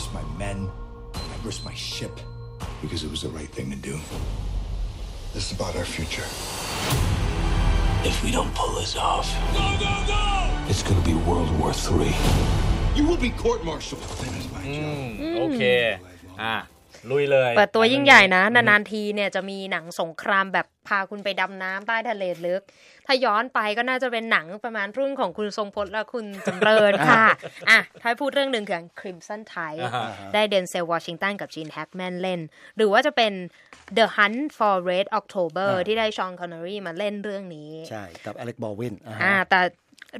risked my men. I risked my ship because it was the right thing to do. This is about our future. If we don't pull this off, go, go, go! It's gonna be World War III. You will be court-martialed. That is my job. Mm, okay. Ah. ลุยเลยเปิดตัวยิ่งใหญ่นะ นานๆทีเนี่ยจะมีหนังสงครามแบบพาคุณไปดำน้ำใต้ทะเลลึก ถ้าย้อนไปก็น่าจะเป็นหนังประมาณรุ่นของคุณทรงพจน์และคุณจำเริญค่ะ อะ ถ้าพูดเรื่องหนึ่งคือ Crimson Tide อ่าฮะได้เดนเซลวอชิงตันกับจีนแฮกแมนเล่น หรือว่าจะเป็น The Hunt for Red October อ่าที่ได้ชอนคอนเนอรีมาเล่นเรื่องนี้ ใช่ กับอเล็กบอลวินอ่าฮะอ่าแต่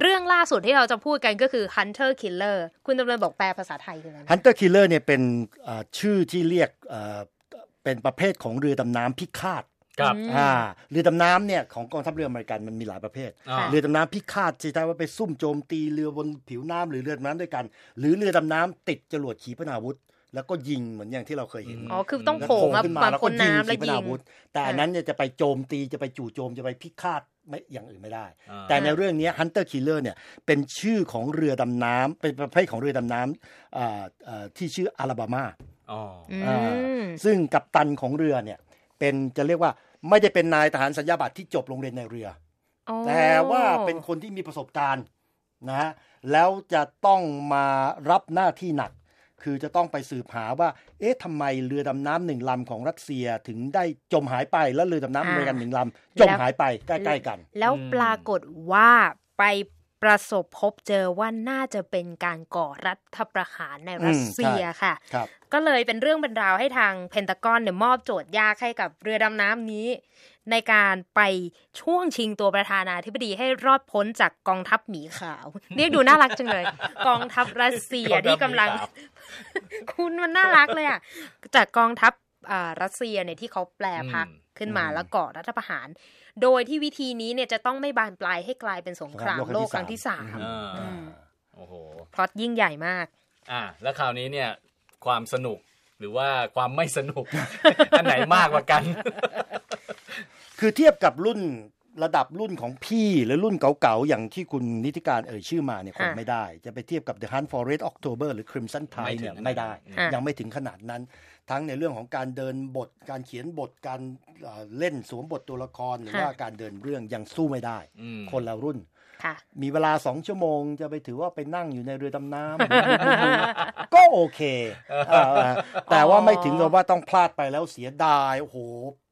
เรื่องล่าสุดที่เราจะพูดกันก็คือ Hunter Killer คุณจำเริญบอกแปลภาษาไทยคืออะไรนะ Hunter Killer เนี่ยเป็นเอ่อชื่อที่เรียกเอ่อเป็นประเภทของเรือดำน้ำพิฆาตครับอ่าเรือดำน้ำเนี่ยของกองทัพเรืออเมริกันมันมีหลายประเภทอ่าเรือดำน้ำพิฆาตที่ใช้ว่าไปซุ่มโจมตีเรือบนผิวน้ำหรือเรือดำน้ำด้วยกัน หรือเรือดำน้ำติดจรวดขีปนาวุธ แล้วก็ยิงเหมือนอย่างที่เราเคยเห็นอ๋อคือต้องแล้วโผล่มาขึ้นมามาแล้วพ้ก็นยิงน้ำแล้วขีปยินางวุธ แต่อันนั้นเนี่ยจะไปโจมตีจะไปจู่โจมจะไปพิฆาต ไม่อย่างอื่นไม่ได้อ่าแต่ในเรื่องนี้ Hunter Killer เนี่ยเป็นชื่อของเรือดำน้ำเป็นประเภทของเรือดำน้ำอ่าอ่าที่ชื่ออาลาบามาอ๋ออือ่ามซึ่งกัปตันของเรือเนี่ยเป็นจะเรียกว่าไม่ได้เป็นนายทหารสัญญาบัตรที่จบโรงเรียนในเรืออ๋อแต่ว่าเป็นคนที่มีประสบการณ์นะฮะแล้วจะต้องมารับหน้าที่หนัก คือจะต้องไปสืบหาว่า เอ๊ะทำไมเรือดำน้ำหนึ่งลำของรัสเซียถึงได้จมหายไป แล้วเรือดำน้ำอเมริกันหนึ่งลำจมหายไปใกล้ๆกัน แล้วอืมปรากฏว่าไปประสบพบเจอว่าน่าจะเป็นการก่อรัฐประหารในรัสเซียค่ะครับ ก็เลยเป็นเรื่องเป็นราวให้ทางเพนตากอนเนี่ยมอบโจทย์ยากให้กับเรือดำน้ำนี้ ในการไปช่วงชิงตัวประธานาธิบดีให้รอดพ้นจากกองทัพหมีขาว เรียกดูน่ารักจังเลย กองทัพรัสเซียที่กำลังกองทัพหมีขาวคุณมันน่ารักเลยอะจากกองทัพอ่ารัสเซียเนี่ยที่เขาแปลพักขึ้นมาแล้วก่อรัฐประหาร โดยที่วิธีนี้เนี่ยจะต้องไม่บานปลายให้กลายเป็นสงครามสงครามโลโลกกคครั้รั้งงที่ที่สามสามอือ่ามโอ้โหพล็อตยิ่งใหญ่มาก อะแล้วคราวนี้เนี่ย ความสนุก หรือว่าความไม่สนุก อันไหนมากกว่ากัน คือเทียบกับรุ่นระดับรุ่นของพี่หรือรุ่นเก่าๆ อย่างที่คุณนิติการเอ่ยชื่อมาเนี่ยคงอะไม่ได้ จะไปเทียบกับ The Hunt for Red October หรือ Crimson ไม่ Tide ถึงเนี่ยขนาดไม่ได้นั้นอะยังไม่ถึงขนาดนั้น ทั้งในเรื่องของการเดินบท การเขียนบทการเอ่อเล่นสวมบทตัวละครหรือว่าการเดินเรื่องยังสู้ไม่ได้อืมคนละรุ่นค่ะ มีเวลาสองชั่วโมงจะไปถือว่าไปนั่งอยู่ในเรือดำน้ำก็โอเคเออแต่ว่าไม่ถึงกับว่าต้องพลาดไปแล้วเสียดายโอ้โห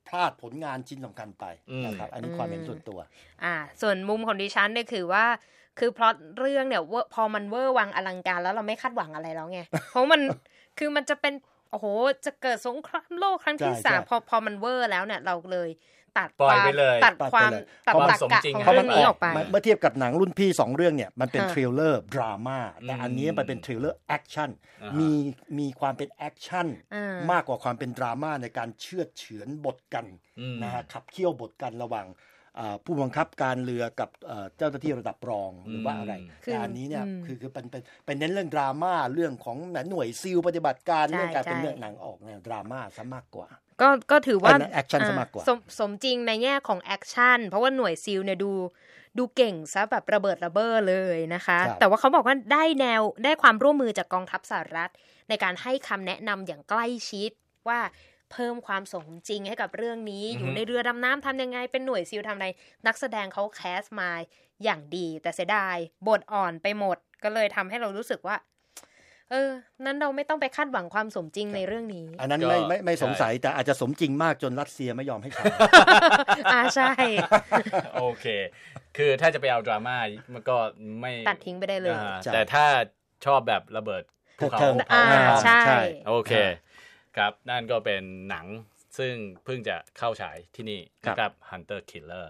พลาดผลงานชิ้นสำคัญไปอืมนะครับ อันนี้ความเห็นส่วนตัว อ่า ส่วนมุมของดิฉันเนี่ยคือว่าคือพล็อตเรื่องเนี่ยเวอร์พอมันเวอร์วังอลังการแล้วเราไม่คาดหวังอะไรแล้วไง เพราะมันคือมันจะเป็นโอ้โห จะเกิดสงครามโลกครั้งที่ใช่สามใช่พอพอมันเวอร์แล้วเนี่ยเราเลย ตัดปล่อยความไปเลยตัดความตัดไปเลยตัดความตรรกะสมจริงของให้เรื่องนี้ออกไปเมื่อเทียบกับหนังรุ่นพี่สองเรื่องเนี่ยมันเป็นค่ะ thriller ดราม่าแต่อืมอันนี้มันเป็น thriller แอคชั่นอ่าฮะมีมีความเป็นแอคชั่นอ่ามมากกว่าความเป็นดราม่าในการเชือดเฉือนบทกันอืมนะฮะขับเคี่ยวบทกันระหว่างอ่าผู้บังคับการเรือกับเอ่อเจ้าหน้าที่ระดับรองหรือว่าอะไรคือแต่อันนี้เนี่ยอืมคือคือเป็นเป็นเป็นเน้นเรื่องดราม่าเรื่องของหน่วย SEAL ปฏิบัติการใช่เรื่องการเป็นใช่เรื่องหนังออกแนวดราม่าซะมากกว่า ก็ก็ถือว่าเออแอคชั่นซะมากกว่าสมสมจริงในแง่ของแอคชั่นเพราะว่าหน่วย SEAL เนี่ยดูดูเก่งซะแบบระเบิดระเบ้อเลยนะคะครับแต่ว่าเขาบอกว่าได้แนวได้ความร่วมมือจากกองทัพสหรัฐ ในการให้คำแนะนำอย่างใกล้ชิดว่าเพิ่มความสมจริงให้กับเรื่องนี้อือฮึอยู่ในเรือดำน้ำทำยังไง เป็นหน่วยซิลทำอะไร นักแสดงเขาแคสมาอย่างดี แต่เสียดายบทอ่อนไปหมด ก็เลยทำให้เรารู้สึกว่า เออ นั้นเราไม่ต้องไปคาดหวังความสมจริงในเรื่องนี้ อันนั้นก็ไม่ไม่ไม่ใช่สงสัยแต่อาจจะสมจริงมากจนรัสเซียไม่ยอมให้ฉายอ่าใช่ โอเค คือถ้าจะไปเอาดราม่ามันก็ไม่ตัดทิ้งไปได้เลยอ่าใช่แต่ถ้าชอบแบบระเบิดภูเขาเทิงอ่าอ่าใช่ใช่ โอเค ครับนั่นก็เป็นหนังซึ่งเพิ่งจะเข้าฉายที่นี่นะครับ Hunter Killer